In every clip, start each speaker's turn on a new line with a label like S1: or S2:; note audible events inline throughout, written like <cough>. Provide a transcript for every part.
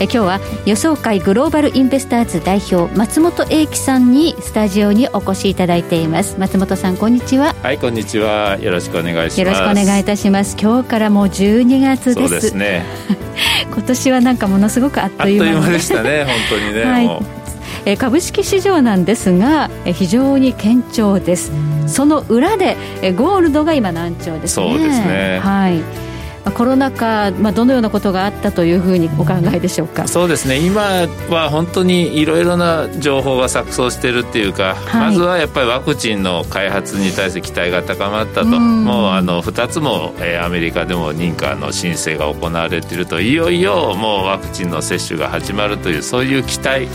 S1: え今日は予想会グローバルインベスターズ代表松本英樹さんにスタジオにお越しいただいています。松本さんこんにちは。
S2: はいこんにちは。よろしくお願いします。
S1: よろしくお願いいたします。今日からもう12月です。
S2: そうですね。<laughs>
S1: 今年はなんかものすごくあっという
S2: 間で。したね <laughs> 本当にね、はい。
S1: え株式市場なんですが非常に堅調です。その裏でゴールドが今難聴です
S2: ね。そうですね。
S1: はいコロナ禍、まあ、どのようなことがあったというふうにお考えでしょうか、
S2: うん、そうですね。今は本当にいろいろな情報が錯綜しているっていうか、はい、まずはやっぱりワクチンの開発に対して期待が高まったと、うもうあの2つも、えー、アメリカでも認可の申請が行われているといよいよもうワクチンの接種が始まるというそういう期待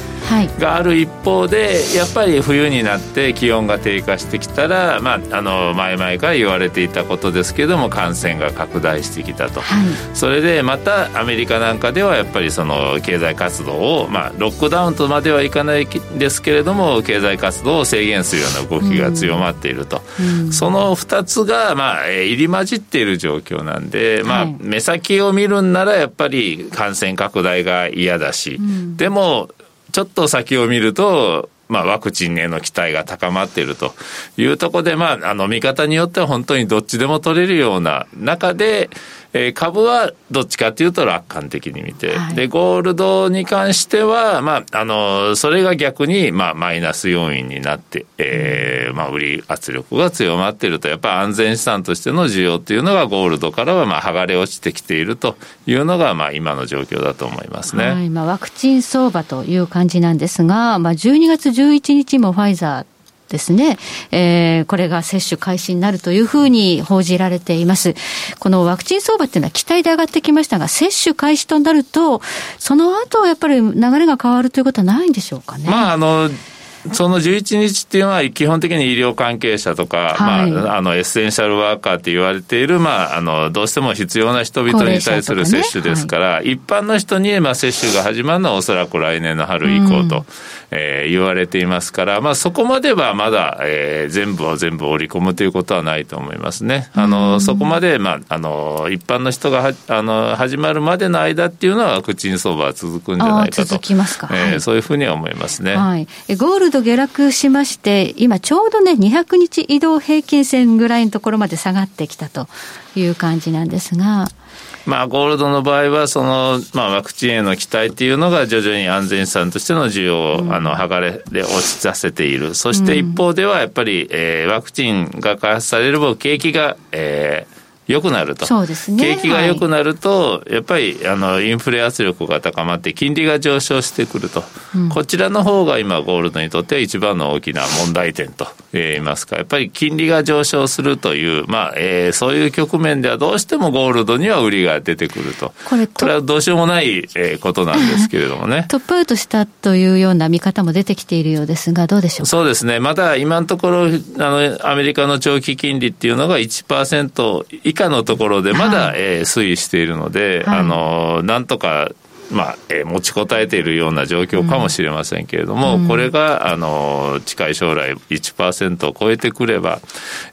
S2: がある一方で、やっぱり冬になって気温が低下してきたら、まあ、あの前々から言われていたことですけども感染が拡大してきたと、はい、それでまたアメリカなんかではやっぱりその経済活動を、まあ、ロックダウンとまではいかないですけれども経済活動を制限するような動きが強まっていると、うん、その2つが、まあ、入り混じっている状況なんで、まあ、目先を見るんならやっぱり感染拡大が嫌だし、うん、でもちょっと先を見ると、まあ、ワクチンへの期待が高まっているというところで、まあ、あの見方によっては本当にどっちでも取れるような中で、えー、株はどっちかというと楽観的に見て、はい、で、ゴールドに関しては、まあ、あの、それが逆に、まあ、マイナス要因になって、えー、まあ、売り圧力が強まっていると、やっぱり安全資産としての需要っていうのがゴールドからは、まあ、剥がれ落ちてきているというのが、まあ、今の状況だと思いますね。
S1: はい、まあ、ワクチン相場という感じなんですが、まあ、12月11日もファイザーですね、えー、これが接種開始になるというふうに報じられています。このワクチン相場っていうのは期待で上がってきましたが、接種開始となると、その後やっぱり流れが変わるということはないんでしょうかね。
S2: まあ、あの、その11日っていうのは、基本的に医療関係者とか、はい、まあ、あの、エッセンシャルワーカーって言われている、まあ、あの、どうしても必要な人々に対する接種ですから、ねはい、一般の人に、まあ、接種が始まるのはおそらく来年の春以降と、うん、えー、言われていますから、まあ、そこまではまだ、えー、全部を全部織り込むということはないと思いますね。あの、うん、そこまで、まあ、あの、一般の人がは、あの、始まるまでの間っていうのは、ワクチン相場は続くんじゃないかと。
S1: 続きますか。
S2: えー、そういうふうには思いますね。
S1: はい。ゴールド下落しまして、今ちょうどね、200日移動平均線ぐらいのところまで下がってきたという感じなんですが。
S2: まあ、ゴールドの場合は、その、まあ、ワクチンへの期待っていうのが徐々に安全資産としての需要を、うん、あの、剥がれで落ちさせている。そして一方では、やっぱり、えー、ワクチンが開発される分、景気が、えー、良くなると。
S1: ね。
S2: 景気が良くなると、はい、やっぱり、あの、インフレ圧力が高まって、金利が上昇してくると。うん、こちらの方が今、ゴールドにとっては一番の大きな問題点と言いますか、やっぱり金利が上昇するという、まあ、えー、そういう局面ではどうしてもゴールドには売りが出てくると。これこれはどうしようもない、えー、ことなんですけれどもね。<laughs>
S1: トップアウトしたというような見方も出てきているようですが、どうでしょう
S2: そうですね。まだ今のところ、あの、アメリカの長期金利っていうのが1%以下のところでまだ、はい、えー、推移しているので、はい、あのなんとかまあえー、持ちこたえているような状況かもしれませんけれども、うん、これがあの近い将来1%を超えてくれば、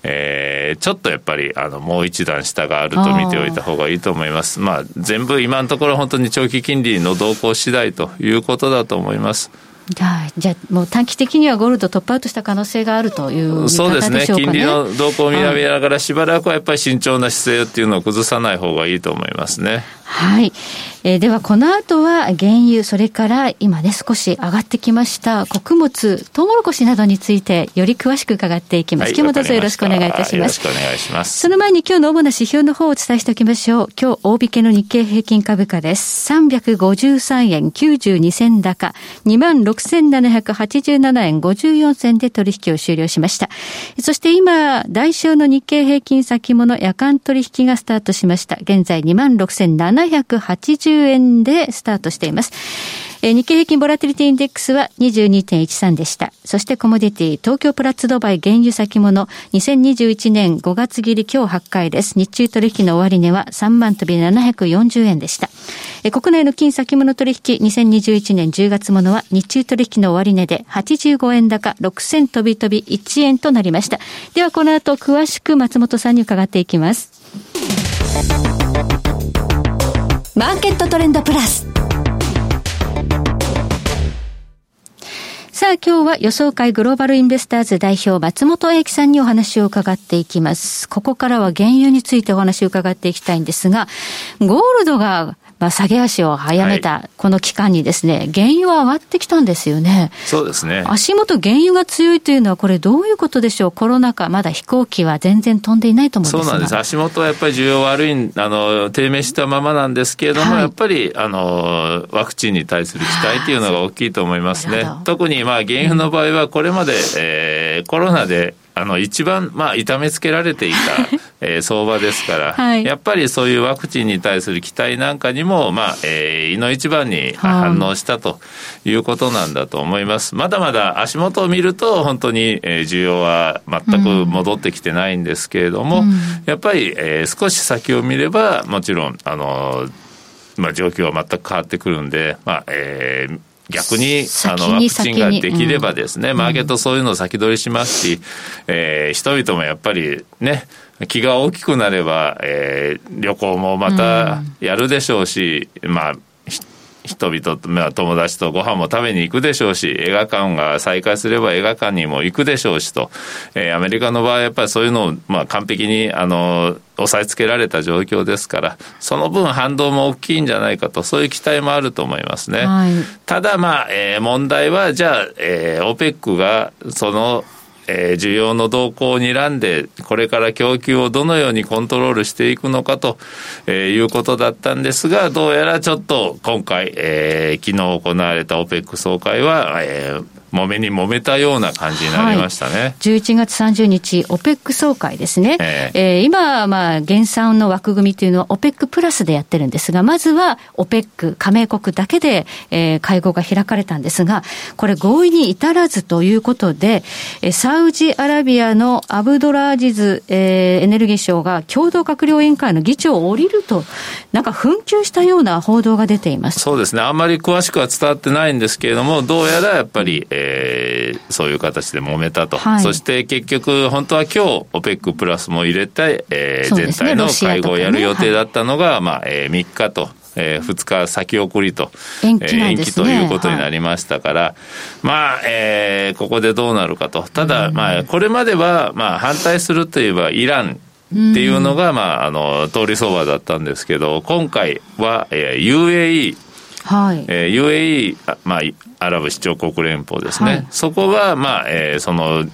S2: えー、ちょっとやっぱりあのもう一段下があると見ておいた方がいいと思います。まあ、全部今のところ本当に長期金利の動向次第ということだと思います。
S1: じゃあ、じゃあ、もう短期的にはゴールドトップアウトした可能性があるという、ね、
S2: そうですね、金利の動向を見ながら、しばらくはやっぱり慎重な姿勢っていうのを崩さない方がいいと思いますね。
S1: はい。えー、ではこの後は原油、それから今ね、少し上がってきました穀物、トウモロコシなどについてより詳しく伺っていきます。はい、今日もどうぞよろしくお願いいたします。
S2: よろしくお願いします。
S1: その前に今日の主な指標の方をお伝えしておきましょう。今日大引けの日経平均株価です。353円92銭高、26,787円54銭で取引を終了しました。そして今、代償の日経平均先物夜間取引がスタートしました。現在26,780円でスタートしています。え、日経平均ボラティリティインデックスは22.13でした。そしてコモディティ、東京プラッツドバイ原油先物2021年5月切り今日8回です。日中取引の終値は3万飛び740円でした。え、国内の金先物取引2021年10月ものは日中取引の終値で85円高6000飛び飛び1円となりました。ではこの後詳しく松本さんに伺っていきます。
S3: マーケットトレンドプラス。
S1: さあ今日は予想会グローバルインベスターズ代表松本英樹さんにお話を伺っていきます。ここからは原油についてお話を伺っていきたいんですが、ゴールドがまあ、下げ足を早めたこの期間にですね、原油は上がってきたんですよね。
S2: そうですね。
S1: 足元原油が強いというのは、これどういうことでしょう？コロナ禍、まだ飛行機は全然飛んでいないと思うんです
S2: そうなんです。足元はやっぱり需要悪い、あの、低迷したままなんですけれども、はい、やっぱり、あの、ワクチンに対する期待というのが大きいと思いますね。特に、まあ、原油の場合は、これまで、えー、コロナで、あの一番、まあ、痛めつけられていた、<laughs> えー、相場ですから、はい、やっぱりそういうワクチンに対する期待なんかにも、まあえー、いの一番に反応したということなんだと思います。まだまだ足元を見ると、本当に、えー、需要は全く戻ってきてないんですけれども、うん、やっぱり、えー、少し先を見れば、もちろん、あのまあ、状況は全く変わってくるんで、まあえー、逆にあのワクチンができればですね、うん、マーケットそういうのを先取りしますし、えー、人々もやっぱりね、気が大きくなれば、えー、旅行もまたやるでしょうし、うん、まあ、人々と、まあ、友達とご飯も食べに行くでしょうし、映画館が再開すれば映画館にも行くでしょうしと、えー、アメリカの場合やっぱりそういうのを、まあ、完璧に、あの、押さえつけられた状況ですから、その分反動も大きいんじゃないかと、そういう期待もあると思いますね。はい、ただ、まあ、えー、問題は、じゃあ、えー、OPEC が、その、えー、需要の動向を睨んで、これから供給をどのようにコントロールしていくのかと、えー、いうことだったんですが、どうやらちょっと今回、えー、昨日行われた OPEC 総会は、えー、揉めに揉めたような感じになりましたね。はい、
S1: 11月30日、OPEC 総会ですね。えー、えー、今、まあ、減産の枠組みというのは OPEC プラスでやってるんですが、まずは OPEC 加盟国だけで、えー、会合が開かれたんですが、これ合意に至らずということで、えサウジアラビアのアブドラージズ、えー、エネルギー省が共同閣僚委員会の議長を降りると、なんか紛糾したような報道が出ています。
S2: そうですね。あんまり詳しくは伝わってないんですけれども、どうやらやっぱり、えーえー、そういう形で揉めたと、はい、そして結局、本当は今日 OPEC プラスも入れて、えー、全体の会合をやる予定だったのが、ねはい、まあえー、3日と。えー、2日先送りと、
S1: 延期、ね、
S2: 延期ということになりましたから、はい、まあ、えー、ここでどうなるかと。ただ、まあ、これまでは、まあ、反対するといえば、イランっていうのが、まあ、あの、通り相場だったんですけど、今回は、えー、UAE、はい。えー、UAE、まあ、アラブ首長国連邦ですね、はい、そこは、まあえー、その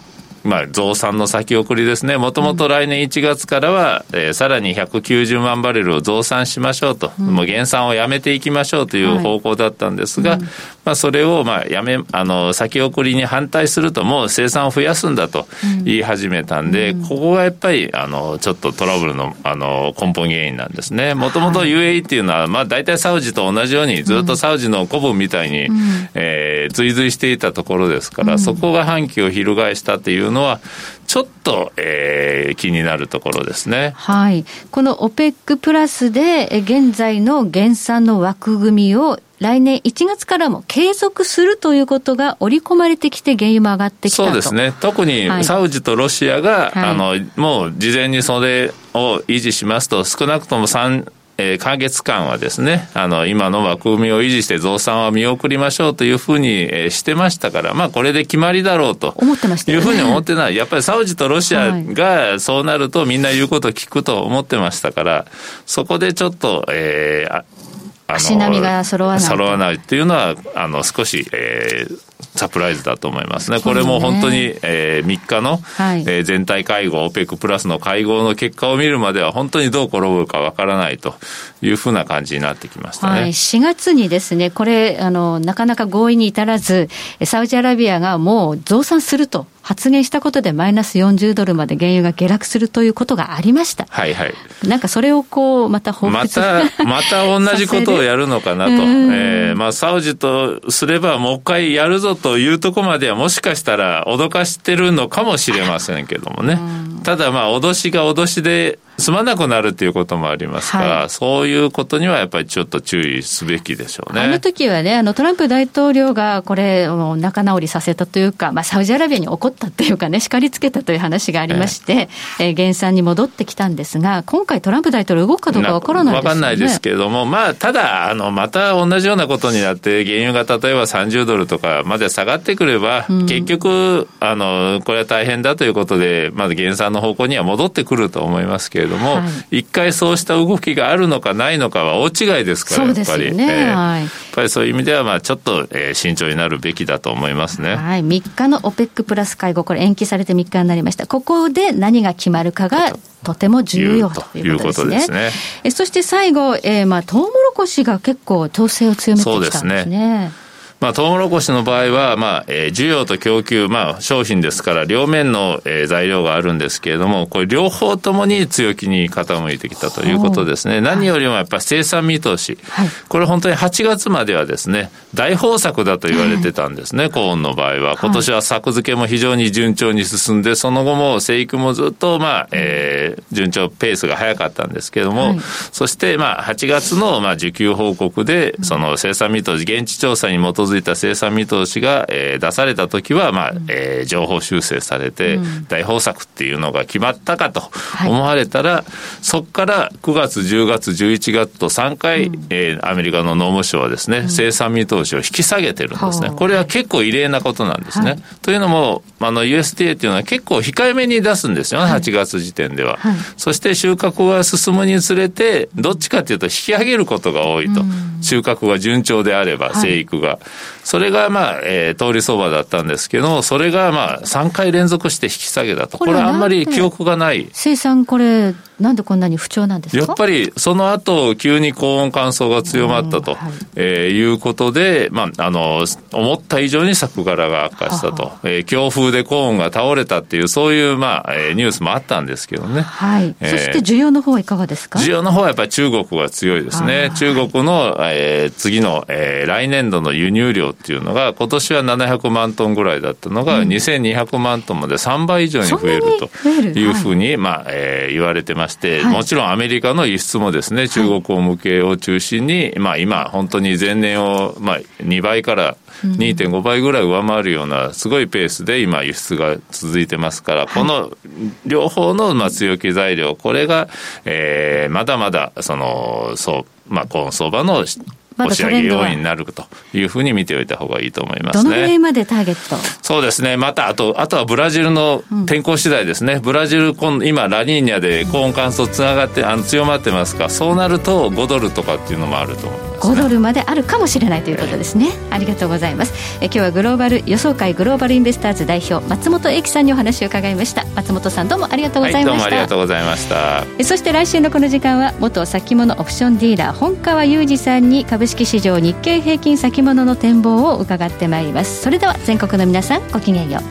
S2: まあ、増産の先送りですね、もともと来年1月からは、うん、えー、さらに190万バレルを増産しましょうと、うん、もう減産をやめていきましょうという方向だったんですが、はいうん、まあ、それをまあやめあの先送りに反対すると、もう生産を増やすんだと言い始めたんで、ここがやっぱりあのちょっとトラブルのあの根本原因なんですね。もともと UAE っていうのは、まあ、大体サウジと同じように、ずっとサウジの古文みたいに、うん、えー、追随していたところですから、そこが反旗を翻したっていうのは、ちょっと、えー、気になるところですね。
S1: はい。この OPEC プラスで、現在の減産の枠組みを来年1月からも継続するということが織り込まれてきて、原油も上がってきた
S2: そうですね、特にサウジとロシアが、はい、あのもう事前にそれを維持しますと、少なくとも3えー、か月間はですね、あの、今の枠組みを維持して増産は見送りましょうというふうに、えー、してましたから、まあ、これで決まりだろうと。
S1: 思ってました
S2: いうふうに思ってない。やっぱりサウジとロシアがそうなるとみんな言うことを聞くと思ってましたから、そこでちょっと、えー、
S1: 足並みが揃わない。
S2: 揃わないっていうのは、あの、少し、えー、サプライズだと思いますね。これも本当に、えー、3日の、はい、えー、全体会合、OPEC プラスの会合の結果を見るまでは、本当にどう転ぶかわからないというふうな感じになってきましたね。はい、
S1: 4月にですね、これ、あの、なかなか合意に至らず、サウジアラビアがもう増産すると発言したことでマイナス40ドルまで原油が下落するということがありました。
S2: はいはい。
S1: なんかそれをこう、また報
S2: また、<laughs> また同じことをやるのかなと。えー、まあ、サウジとすればもう一回やるぞというところまではもしかしたら脅かしてるのかもしれませんけどもね。ただまあ、脅しが脅しで済まなくなるということもありますから、はい、そういうことにはやっぱりちょっと注意すべきでしょうね。
S1: あの時はね、あのトランプ大統領がこれ、仲直りさせたというか、まあ、サウジアラビアに怒ったというかね、叱りつけたという話がありまして、えー、減産に戻ってきたんですが、今回トランプ大統領動くかどうかわからないですよね。わかんないです
S2: けれども、まあ、ただ、あの、また同じようなことになって、原油が例えば30ドルとかまで下がってくれば、うん、結局、あの、これは大変だということで、まず減産の方向には戻ってくると思いますけれども、はい回そうした動きがあるのかないのかは大違いですから、やっぱり。ね、えー、はい、やっぱりそういう意味では、まあ、ちょっと、えー、慎重になるべきだと思いますね。
S1: はい。3日の OPEC プラス会合、これ延期されて3日になりました。ここで何が決まるかが、とても重要ということですね。すねえそして最後、えー、まあ、トウモロコシが結構調整を強めてきたんですね。そうですね。
S2: まあ、トウモロコシの場合は、まあ、えー、需要と供給、まあ、商品ですから、両面の、えー、材料があるんですけれども、これ両方ともに強気に傾いてきたということですね。何よりもやっぱり生産見通し、はい、これ本当に8月まではですね、大豊作だと言われてたんですね、コーンの場合は。今年は作付けも非常に順調に進んで、その後も生育もずっと、まあ、えー、順調、ペースが早かったんですけれども、はい、そして、まあ、8月の、まあ、需給報告で、その生産見通し、現地調査に基づいた生産見通しが、えー、出されたときは、まあ、えー、情報修正されて、大豊作っていうのが決まったかと思われたら、はい、そこから9月、10月、11月と3回、うん、えー、アメリカの農務省はですね、うん、生産見通しを引き下げてるんですね。これは結構異例なことなんですね。はい、というのも、あの、USDA っていうのは結構控えめに出すんですよね、8月時点では。はい、そして収穫が進むにつれて、どっちかというと引き上げることが多いと。収穫が順調であれば、生育が。それがまあ、えー、通り相場だったんですけど、それがまあ、3回連続して引き下げだと。これはあんまり記憶がない。
S1: 生産これ、なんでこんなに不調なんです
S2: か？やっぱりその後急に高温乾燥が強まったと、はい。えー、いうことで、まあ、あの思った以上に作柄が悪化したと、えー、強風で高温が倒れたっていう、そういう、まあえー、ニュースもあったんですけどね、
S1: はい。えー、そして需要の方はいかがですか？
S2: 需要の方はやっぱり中国が強いですね、中国の、えー、次の、えー、来年度の輸入量っていうのが、今年は700万トンぐらいだったのが、うん、2200万トンまで3倍以上に増えるというふうに、はい、まあえー、言われてます。まして、はい、もちろんアメリカの輸出もですね、中国向けを中心に、まあ今、本当に前年を、まあ、2倍から2.5倍ぐらい上回るような、すごいペースで今、輸出が続いてますから、この両方のまあ強気材料、これが、えー、まだまだ、その、そう、まあ、コン相場の押し上げ要因になるというふうに見ておいた方がいいと思いますね。ど
S1: のぐらいまでターゲット？
S2: そうですね。また、あと、あとはブラジルの天候次第ですね。うん、ブラジル、今、ラニーニャで高温乾燥つながって、あの強まってますかそうなると5ドルとかっていうのもあると思います、ね。
S1: 5ドルまであるかもしれないということですね。えー、ありがとうございます。え今日はグローバル予想会グローバルインベスターズ代表、松本英樹さんにお話を伺いました。松本さん、どうもありがとうございました。はい、どうもあ
S2: りがとうございました。
S1: えそして来週のこの時間は、元先物オプションディーラー、本川裕二さんに株式市場日経平均先物の展望を伺ってまいりますそれでは全国の皆さんごきげんよう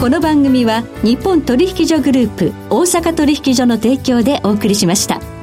S1: この番組は日本取引所グループ大阪取引所の提供でお送りしました。